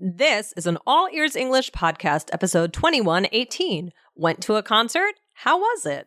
This is an All Ears English podcast, episode 2118. Went to a concert? How was it?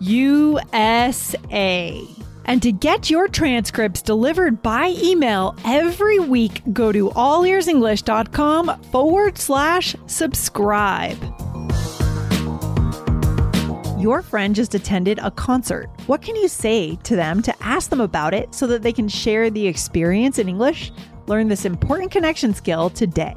USA. And to get your transcripts delivered by email every week, go to allearsenglish.com forward slash subscribe. Your friend just attended a concert. What can you say to them to ask them about it so that they can share the experience in English? Learn this important connection skill today.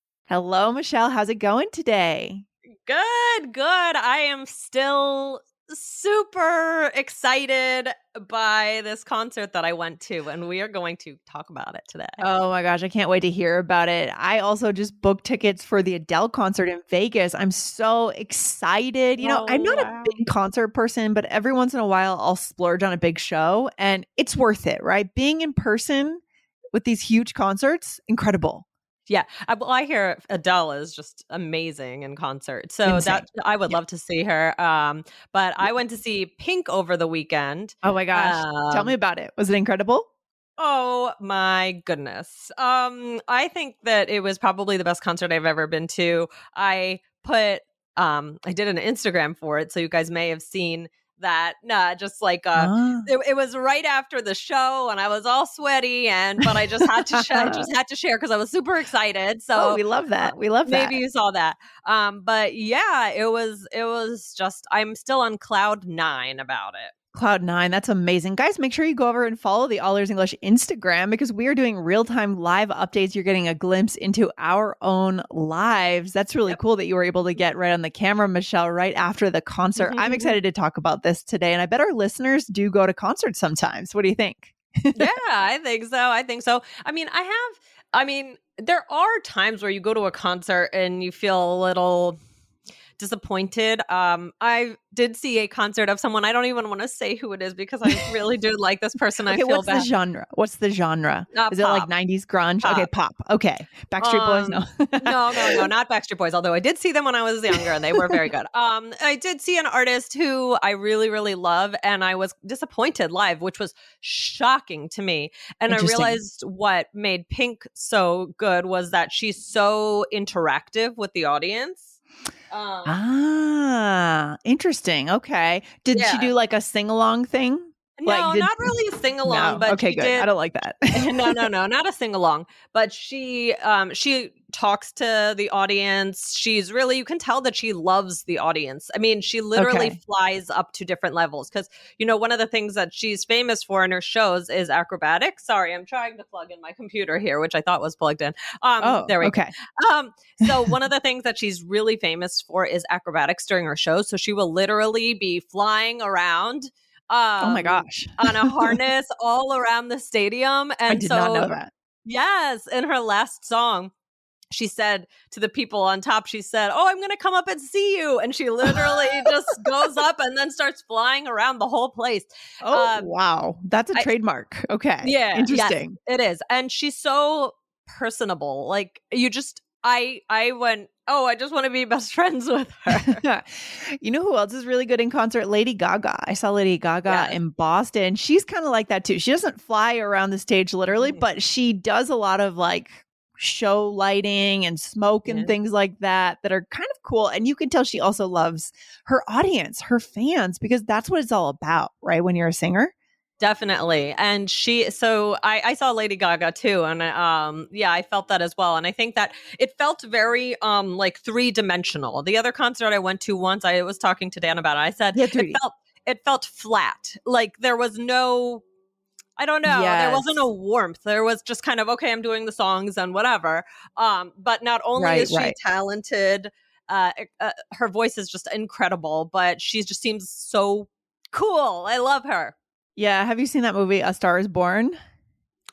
Hello, Michelle. How's it going today? Good, good. I am still super excited by this concert that I went to, and we are going to talk about it today. Oh my gosh, I can't wait to hear about it. I also just booked tickets for the Adele concert in Vegas. I'm so excited. You know, Oh, I'm not wow. a big concert person, but every once in a while I'll splurge on a big show and it's worth it, right? Being in person with these huge concerts, incredible. Yeah, I, well, I hear Adele is just amazing in concert, so Insane. that I would Yeah. love to see her. Um, but I went to see Pink over the weekend. Oh my gosh. Tell Um, me about it. Was it incredible? Oh my goodness. Um I think that it was probably the best concert I've ever been to. I put um I did an Instagram for it so you guys may have seen that nah just like uh Ah. it, it was right after the show and I was all sweaty and but I just had to sh- I just had to share cuz I was super excited. So oh, we love that. We love that. maybe you saw that. Um but yeah, it was it was just I'm still on cloud 9 about it. Cloud Nine. That's amazing. Guys, make sure you go over and follow the All Ears English Instagram because we are doing real time live updates. You're getting a glimpse into our own lives. That's really Yep. cool that you were able to get right on the camera, Michelle, right after the concert. I'm Mhm. excited to talk about this today. And I bet our listeners do go to concerts sometimes. What do you think? yeah, I think so. I think so. I mean, I have, I mean, there are times where you go to a concert and you feel a little disappointed. Um, I did see a concert of someone, I don't even want to say who it is because I really do like this person. I feel what's bad. the genre? What's the genre? Uh, Is it like 90s grunge? Pop. Okay, pop. Okay. Backstreet Boys? No. no, no, no, not Backstreet Boys. Although I did see them when I was younger, and they were very good. Um, I did see an artist who I really, really love, and I was disappointed live, which was shocking to me. And I realized what made Pink so good was that she's so interactive with the audience. Um, Ah, interesting. Okay. Did she do like a sing along thing? No, like, did- not really a sing along, No. but okay, good. did- I don't like that. no, no, no, not a sing along. But she um she talks to the audience. She's really you can tell that she loves the audience. I mean, she literally Okay. flies up to different levels cuz you know, one of the things that she's famous for in her shows is acrobatics. Sorry, I'm trying to plug in my computer here, which I thought was plugged in. Um oh, there we okay. go. Um so one of the things that she's really famous for is acrobatics during her shows. So she will literally be flying around um, oh my gosh. on a harness all around the stadium. And I did so, not know that. yes, in her last song, she said to the people on top, she said, Oh, I'm going to come up and see you. And she literally just goes up and then starts flying around the whole place. Oh, um, wow. That's a I- trademark. Okay. Yeah, yes. Interesting. It is. And she's so personable. Like, you just, I, I went, Oh, I just want to be best friends with her. you know who else is really good in concert? Lady Gaga. I saw Lady Gaga Yeah. in Boston. She's kind of like that too. She doesn't fly around the stage literally, Mhm. but she does a lot of like show lighting and smoke and Yeah. things like that that are kind of cool. And you can tell she also loves her audience, her fans, because that's what it's all about, right? When you're a singer. Definitely and she so i i saw lady gaga too and um yeah i felt that as well and i think that it felt very um like three-dimensional the other concert i went to once i was talking to dan about it i said Yeah, it felt it felt flat like there was no I don't know. There wasn't a warmth. There was just kind of okay. I'm doing the songs and whatever. Um, but not only Right, is she right. talented, uh, uh, her voice is just incredible. But she just seems so cool. I love her. Yeah. Have you seen that movie, A Star Is Born?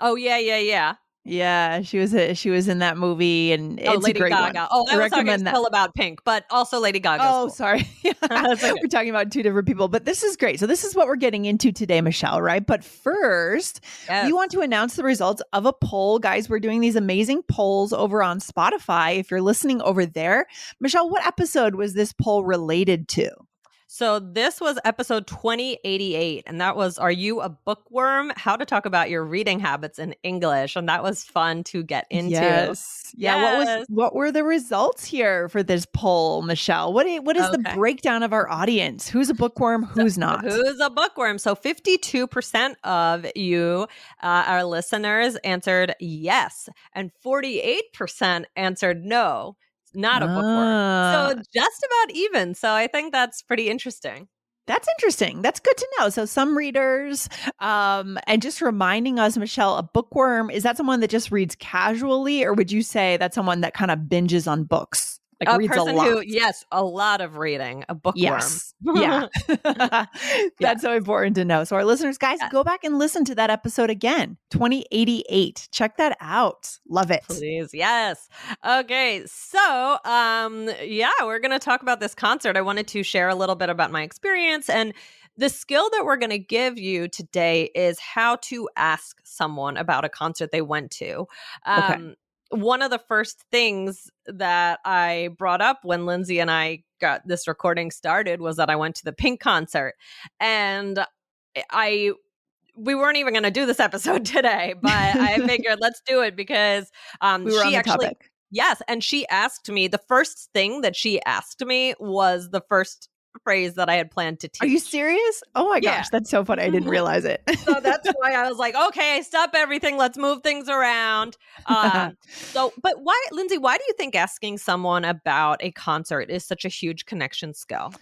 Oh yeah, yeah, yeah. Yeah, she was a, she was in that movie, and oh, Lady a great Gaga. one. Oh, I, I was talking recommend that. still about Pink, but also Lady Gaga. Oh, sorry. Okay. We're talking about two different people, but this is great. So this is what we're getting into today, Michelle, right? But first, we want to announce the results of a poll. Guys, we're doing these amazing polls over on Spotify. If you're listening over there, Michelle, what episode was this poll related to? So this was episode 2088, and that was Are You a Bookworm? How to Talk About Your Reading Habits in English. And that was fun to get into. Yes. Yeah. What was what were the results here for this poll, Michelle? What i- what is the breakdown of our audience? Who's a bookworm? Who's not? Who's a bookworm? So 52% of you, uh, our listeners, answered yes, and 48% answered no, not a bookworm. Ah. So just about even. So I think that's pretty interesting. That's interesting. That's good to know. So some readers, um, and just reminding us, Michelle, a bookworm is that someone that just reads casually, or would you say that's someone that kind of binges on books, like a reads person a lot? who, yes, a lot of reading, a bookworm. Yes. Yeah. That's so important to know. So, our listeners, guys, Yeah. go back and listen to that episode again 2088. Check that out. Love it. Please, yes. Okay, so um yeah, we're going to talk about this concert. I wanted to share a little bit about my experience and the skill that we're going to give you today is how to ask someone about a concert they went to. Okay. One of the first things that I brought up when Lindsay and I got this recording started was that I went to the Pink concert and I we weren't even going to do this episode today, but I figured let's do it because um We she actually topic. Yes, and she asked me the first thing that she asked me was the first phrase that I had planned to teach. Are you serious? Oh my Yeah. gosh, that's so funny. I didn't realize it. so that's why I was like, okay, stop everything. Let's move things around. Um, so, but why, Lindsay? Why do you think asking someone about a concert is such a huge connection skill?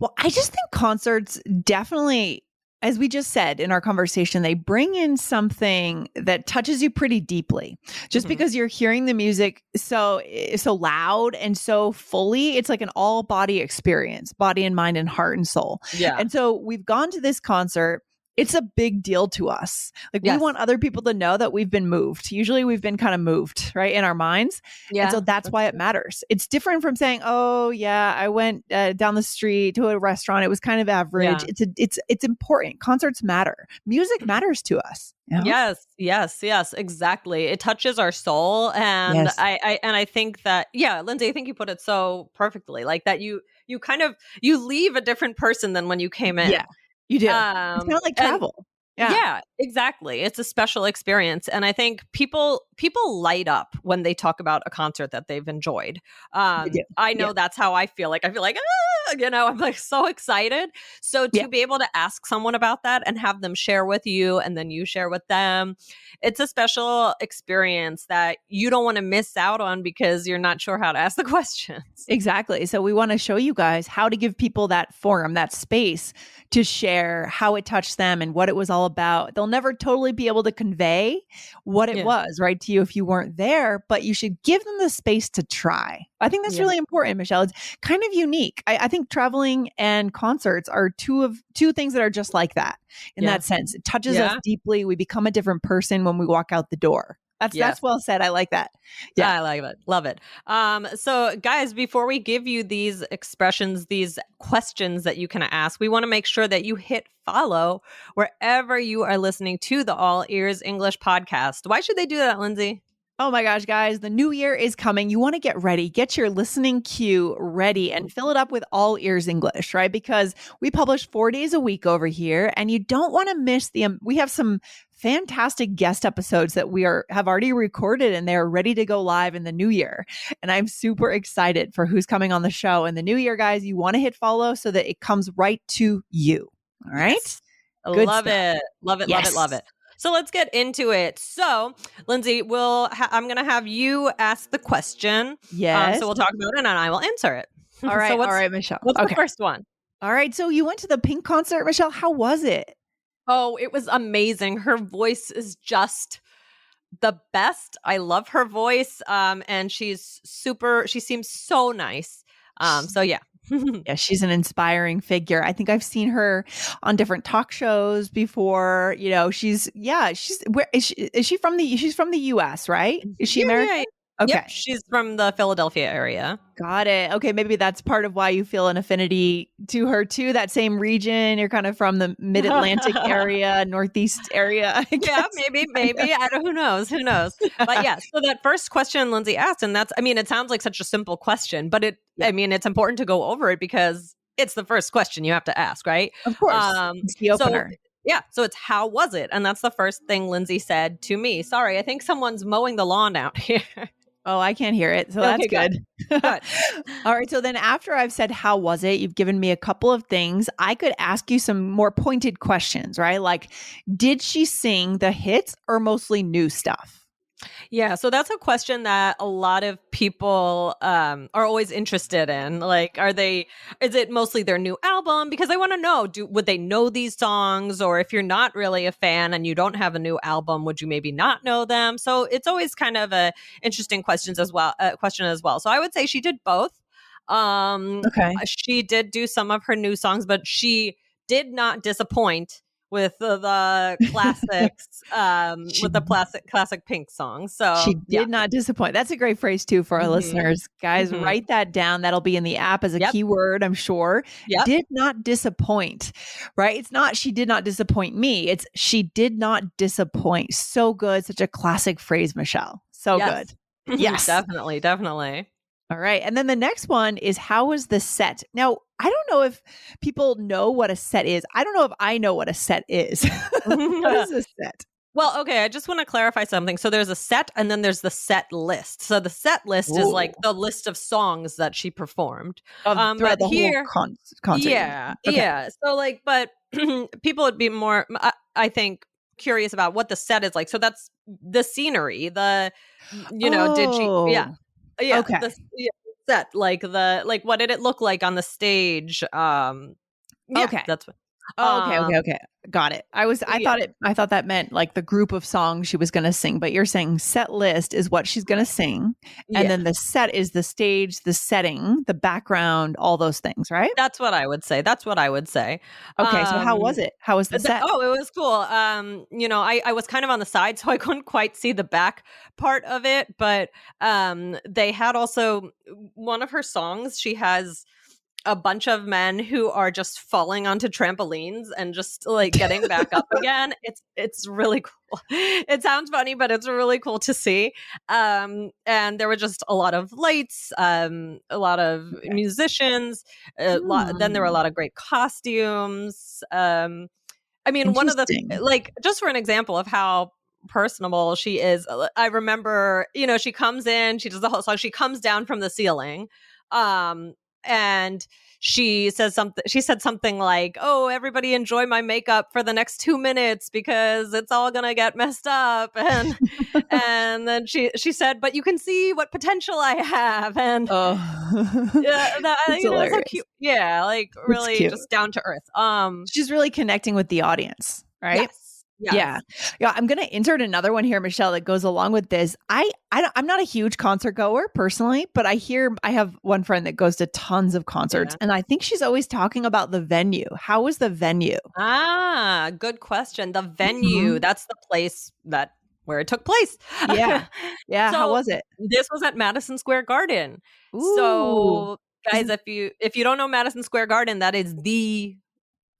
Well, I just think concerts definitely, as we just said in our conversation, they bring in something that touches you pretty deeply. Just Mhm. because you're hearing the music so eh, so loud and so fully, it's like an all body experience, body and mind and heart and soul. Yeah, And so we've gone to this concert. It's a big deal to us. Like Yes. we want other people to know that we've been moved. Usually we've been kind of moved, right, in our minds. yeah. And so that's why it matters. It's different from saying, "Oh yeah, I went uh, down the street to a restaurant. It was kind of average." Yeah. It's a, it's it's important. Concerts matter. Music matters to us. you know? Yes, yes, yes, exactly. It touches our soul, and Yes. I, I, and I think that, yeah, Lindsay, I think you put it so perfectly. Like that, you, you kind of, you leave a different person than when you came in. Yeah, you do. Um, it's kind of like travel. Yeah. Yeah. exactly. It's a special experience, and I think people people light up when they talk about a concert that they've enjoyed. Um, do. I know Yeah. that's how I feel. Like I feel like, ah, you know, I'm like so excited. So to Yeah. be able to ask someone about that and have them share with you, and then you share with them, it's a special experience that you don't want to miss out on because you're not sure how to ask the questions. Exactly. So we want to show you guys how to give people that forum, that space to share how it touched them and what it was all about. They'll never totally be able to convey what it Yeah. was, right, to you if you weren't there, but you should give them the space to try. I think that's Yeah. really important, Michelle. It's kind of unique. I, I think traveling and concerts are two of two things that are just like that in Yeah. that sense. It touches us deeply. We become a different person when we walk out the door. That's Yes. that's well said. I like that. Yeah. I like it. Love it. Um, so guys, before we give you these expressions, these questions that you can ask, we want to make sure that you hit follow wherever you are listening to the All Ears English podcast. Why should they do that, Lindsay? Oh my gosh, guys, the new year is coming. You want to get ready. Get your listening queue ready and fill it up with all ears English, right? Because we publish four days a week over here and you don't want to miss the, um, we have some fantastic guest episodes that we are have already recorded and they're ready to go live in the new year. And I'm super excited for who's coming on the show in the new year, guys. You want to hit follow so that it comes right to you. All right. Good love stuff. it. Love it. Love it. Love it. So let's get into it. So, Lindsay, we'll ha- I'm going to have you ask the question. Um, Yes. so we'll talk about it and I will answer it. All right. so all right, Michelle. What's okay. the first one? All right. So you went to the Pink concert, Michelle. How was it? Oh, it was amazing. Her voice is just the best. I love her voice. Um, and she's super, she seems so nice. Um, so yeah. Yeah, she's an inspiring figure. I think I've seen her on different talk shows before. You know, she's yeah, she's where is she? Is she from the? She's from the U.S., right? Is she Yeah, American? Yeah, yeah. Okay, Yep, she's from the Philadelphia area. got it. Okay, maybe that's part of why you feel an affinity to her too. That same region. You're kind of from the Mid Atlantic area, Northeast area. Yeah, maybe, maybe. I don't. Who knows? Who knows? But yeah. So that first question Lindsay asked, and that's. I mean, it sounds like such a simple question, but it. I mean, it's important to go over it because it's the first question you have to ask, right? Of course, Um, it's the so- opener. Yeah. So it's how was it? And that's the first thing Lindsay said to me. Sorry, I think someone's mowing the lawn out here. Oh, I can't hear it, so Okay, that's good. Good. All right. So then, after I've said, How was it? You've given me a couple of things. I could ask you some more pointed questions, right? Like, did she sing the hits or mostly new stuff? Yeah, so that's a question that a lot of people um, are always interested in. Like, are they? Is it mostly their new album? Because I want to know, do would they know these songs, or if you're not really a fan and you don't have a new album, would you maybe not know them? So it's always kind of a interesting questions as well. Uh, question as well. So I would say she did both. Um, Okay. she did do some of her new songs, but she did not disappoint with the, the classics, um, She- with the classic classic Pink songs. So she did yeah. not disappoint. That's a great phrase, too, for our Mhm. listeners. Guys, Mhm. write that down. That'll be in the app as a Yep. keyword, I'm sure. Yep. Did not disappoint, right? It's not she did not disappoint me. It's she did not disappoint. So good. Such a classic phrase, Michelle. So Yes. good. Yes. definitely, definitely. All right. And then the next one is how was the set? Now, I don't know if people know what a set is. I don't know if I know what a set is. what is a set? Well, okay, I just want to clarify something. So there's a set and then there's the set list. So the set list is like the list of songs that she performed. Um, throughout but the here- whole con- concert. Yeah, Okay. yeah. So like, but people would be more, I, I think, curious about what the set is like. So that's the scenery. The, you know, did she? Yeah, Oh, yeah. okay. The, yeah, set like the like what did it look like on the stage? Um, yeah, Okay. that's what. Oh, okay, Um, okay, okay. Got it. I was I yeah. thought it I thought that meant like the group of songs she was going to sing, but you're saying set list is what she's going to sing yeah. and then the set is the stage, the setting, the background, all those things, right? That's what I would say. That's what I would say. Okay, so how Um, was it? How was the Th- set? Oh, it was cool. Um, you know, I, I was kind of on the side, so I couldn't quite see the back part of it. But um, they had also one of her songs. She has a bunch of men who are just falling onto trampolines and just like getting back up again. It's it's really cool. It sounds funny, but it's really cool to see. Um, and there were just a lot of lights, um, a lot of musicians. A lot, then there were a Hmm. lot of great costumes. Um, I mean, one of the like just for an example of how personable she is. uh, I remember, you know, she comes in, she does the whole song. She comes down from the ceiling, um, and she says something. She said something like, "Oh, everybody, enjoy my makeup for the next two minutes because it's all gonna get messed up." And and then she she said, "But you can see what potential I have." And Oh. yeah, that, It's you know, so hilarious. cute. Yeah, like really just down to earth. Um, She's really connecting with the audience, right? yes, yes. Yeah. Yeah, I'm going to insert another one here Michelle that goes along with this. I I don't, I'm not a huge concert goer personally, but I hear I have one friend that goes to tons of concerts Yeah. and I think she's always talking about the venue. How was the venue? Ah, good question. The Mm-hmm. venue, that's the place that where it took place. Yeah. Yeah, how was it? this was at Madison Square Garden. Ooh, So guys, if you if you don't know Madison Square Garden, that is the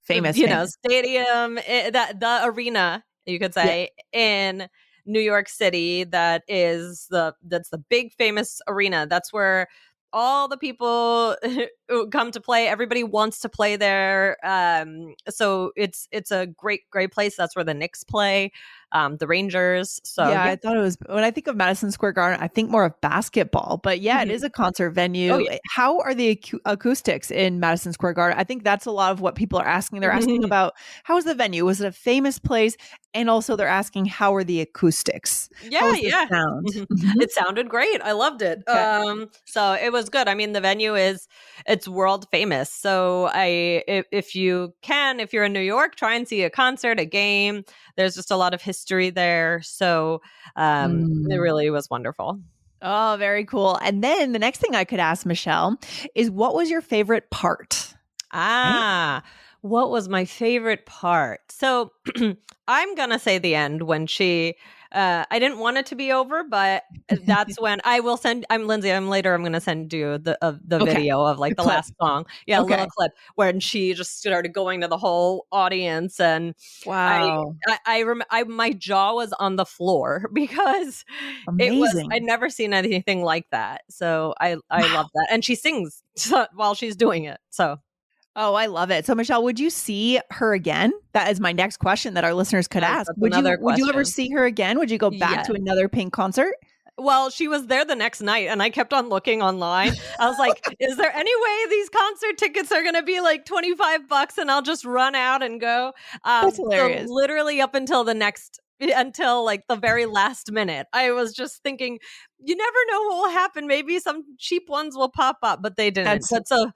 famous, you famous. know, stadium eh, that the arena, you could say, in New York City that is the that's the big famous arena. That's where all the people who come to play everybody wants to play there um so it's it's a great great place that's where the Knicks play um, the Rangers. So yeah, I thought it was when I think of Madison Square Garden, I think more of basketball. But yeah, mm-hmm. it is a concert venue. Oh, yeah. How are the ac- acoustics in Madison Square Garden? I think that's a lot of what people are asking. They're asking mm-hmm. about how was the venue? Was it a famous place? And also, they're asking how are the acoustics? Yeah, yeah. Sound? Mm-hmm. It sounded great. I loved it. Okay. Um, so it was good. I mean, the venue is it's world famous. So I, if, if you can, if you're in New York, try and see a concert, a game. There's just a lot of history there. So um, mm. it really was wonderful. Oh, very cool. And then the next thing I could ask Michelle is what was your favorite part? Ah. Right? what was my favorite part? So I'm gonna say the end when she. Uh, I didn't want it to be over, but that's when I will send. I'm Lindsay. I'm later. I'm gonna send you the uh, the okay. video of like the, the last song. Yeah, okay. a little clip when she just started going to the whole audience, and wow, I I, I, rem- I my jaw was on the floor because Amazing. it was. I'd never seen anything like that. So I I wow. love that, and she sings while she's doing it. So Oh, I love it. So, Michelle, would you see her again? That is my next question that our listeners could ask. Would you question. would you ever see her again? Would you go back yes. to another Pink concert? Well, she was there the next night, and I kept on looking online. I was like, "Is there any way these concert tickets are going to be like twenty five bucks, and I'll just run out and go?" Um, That's hilarious. So literally up until the next until like the very last minute. I was just thinking, you never know what will happen. Maybe some cheap ones will pop up, but they didn't. That's, but so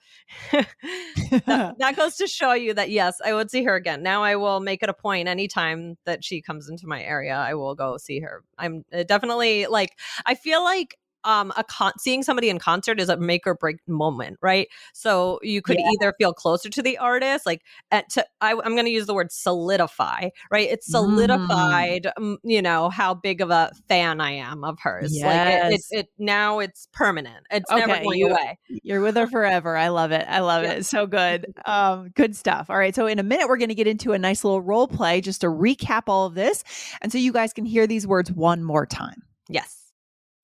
that, that, goes to show you that yes, I would see her again. Now I will make it a point anytime that she comes into my area, I will go see her. I'm uh, definitely like I feel like um a con seeing somebody in concert is a make or break moment right so you could yeah. either feel closer to the artist like at to I, am going to use the word solidify right it's mm. solidified mm. you know how big of a fan i am of hers yes. like it, it, it now it's permanent it's okay. never going you, away you're with her forever i love it i love yeah. it so good um good stuff all right so in a minute we're going to get into a nice little role play just to recap all of this and so you guys can hear these words one more time yes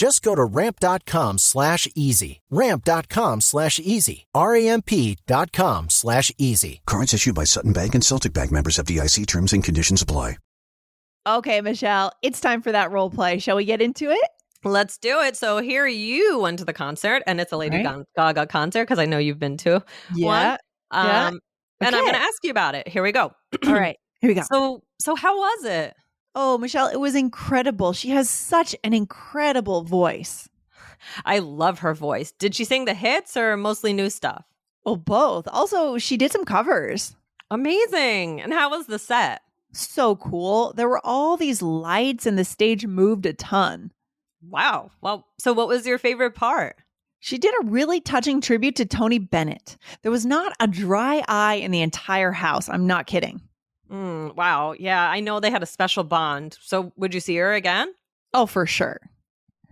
Just go to ramp.com slash easy. Ramp.com slash easy. R-A-M-P dot com slash easy. Cards issued by Sutton Bank and Celtic Bank members FDIC terms and conditions apply. Okay, Michelle, it's time for that role play. Shall we get into it? Let's do it. So here you went to the concert, and it's a Lady right. Gaga concert because I know you've been to yeah. one. Um, yeah. Okay. And I'm going to ask you about it. Here we go. All right, here we go. So, so how was it? Oh, Michelle, it was incredible. She has such an incredible voice. I love her voice. Did she sing the hits or mostly new stuff? Oh, both. Also, she did some covers. Amazing. And how was the set? So cool. There were all these lights and the stage moved a ton. Wow. Well, so what was your favorite part? She did a really touching tribute to Tony Bennett. There was not a dry eye in the entire house. I'm not kidding. Mm, wow. Yeah, I know they had a special bond. So would you see her again? Oh, for sure.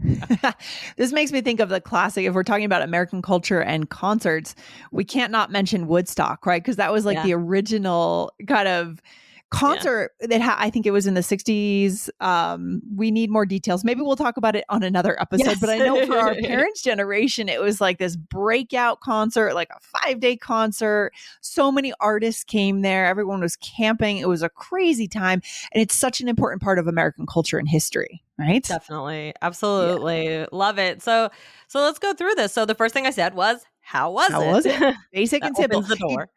this makes me think of the classic. If we're talking about American culture and concerts, we can't not mention Woodstock, right? Because that was like yeah. the original kind of concert yeah. that ha- I think it was in the 60s. Um, we need more details. Maybe we'll talk about it on another episode. Yes. But I know for our parents' generation, it was like this breakout concert, like a five day concert. So many artists came there. Everyone was camping. It was a crazy time. And it's such an important part of American culture and history. Right. Definitely. Absolutely. Yeah. Love it. So so let's go through this. So the first thing I said was, how was how it? was it? Basic and simple. The door.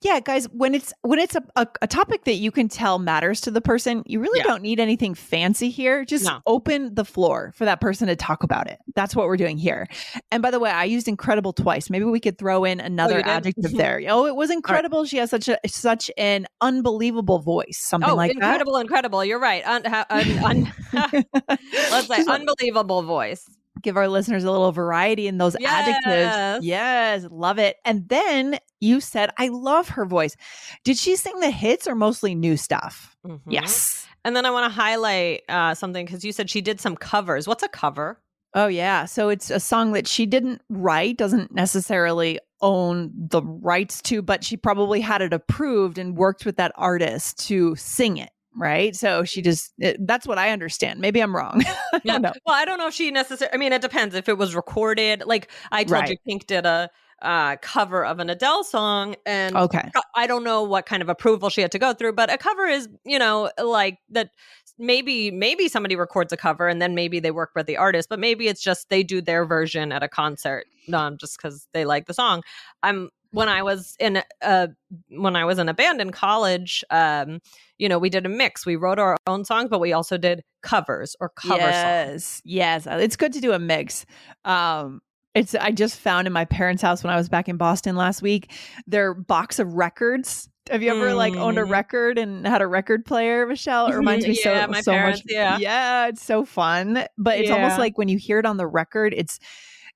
Yeah, guys, when it's when it's a, a, a, topic that you can tell matters to the person, you really yeah. don't need anything fancy here. Just no. open the floor for that person to talk about it. That's what we're doing here. And by the way, I used incredible twice. Maybe we could throw in oh, another oh, adjective there. Oh, it was incredible. Right. She has such a such an unbelievable voice. Something oh, like incredible, that. incredible. Incredible. You're right. Un- un- un- let's say unbelievable voice give our listeners a little variety in those yes. adjectives. Yes, love it. And then you said, I love her voice. Did she sing the hits or mostly new stuff? Mm-hmm. Yes. And then I want to highlight uh, something because you said she did some covers. What's a cover? Oh, yeah. So it's a song that she didn't write, doesn't necessarily own the rights to, but she probably had it approved and worked with that artist to sing it right? So she just it, that's what I understand. Maybe I'm wrong. yeah. Well, I don't know if she necessarily I mean it depends if it was recorded. Like I told right. you Pink did a uh, cover of an Adele song and okay. I don't know what kind of approval she had to go through, but a cover is, you know, like that maybe maybe somebody records a cover and then maybe they work with the artist, but maybe it's just they do their version at a concert, um, just because they like the song. I'm when I was in a when I was in a band in college, um, you know, we did a mix. We wrote our own songs, but we also did covers or cover yes, songs. Yes, it's good to do a mix. Um, it's I just found in my parents' house when I was back in Boston last week their box of records. Have you ever mm. like owned a mm-hmm. record and had a record player, Michelle? It reminds me yeah, so my so parents, much. Yeah, yeah, it's so fun. But it's yeah. almost like when you hear it on the record, it's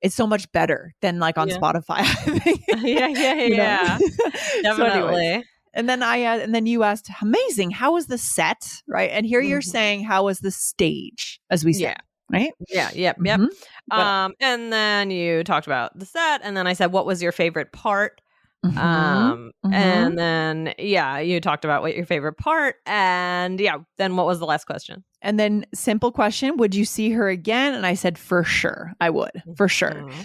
it's so much better than like on yeah. Spotify. yeah, yeah, yeah, definitely. So and then I uh, and then you asked, amazing. How was the set, right? And here mm-hmm. you're saying, how was the stage, as we say, yeah. right? Yeah, yep, yep. Mm-hmm. Um, and then you talked about the set, and then I said, what was your favorite part? Mm-hmm. Um, mm-hmm. and then yeah, you talked about what your favorite part, and yeah, then what was the last question? And then simple question: Would you see her again? And I said, for sure, I would, for sure. Mm-hmm.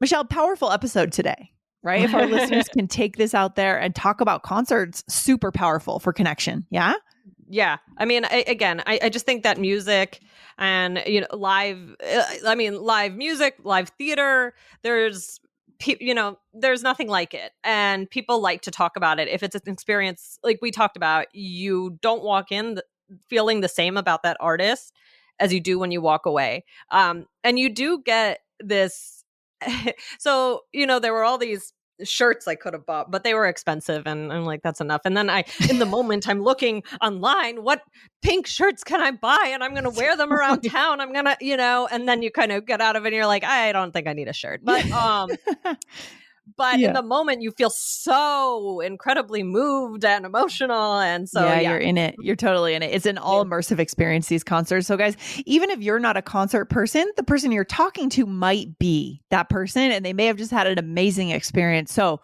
Michelle, powerful episode today, right? If our listeners can take this out there and talk about concerts, super powerful for connection. Yeah. Yeah. I mean, I, again, I, I just think that music and you know live uh, i mean live music live theater there's you know, there's nothing like it. And people like to talk about it. If it's an experience like we talked about, you don't walk in feeling the same about that artist as you do when you walk away. Um, and you do get this. so, you know, there were all these shirts I could have bought, but they were expensive. And I'm like, that's enough. And then I, in the moment, I'm looking online, what pink shirts can I buy? And I'm going to wear them around town. I'm going to, you know, and then you kind of get out of it and you're like, I don't think I need a shirt. But, um, but yeah. in the moment you feel so incredibly moved and emotional and so yeah, yeah. you're in it. You're totally in it. It's an all immersive experience these concerts. So guys even if you're not a concert person the person you're talking to might be that person and they may have just had an amazing experience. So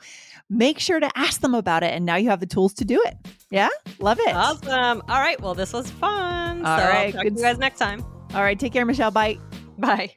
make sure to ask them about it and now you have the tools to do it. Yeah? Love it. Awesome. All right well this was fun. All so right, talk to you guys next time. All right take care michelle. Bye. Bye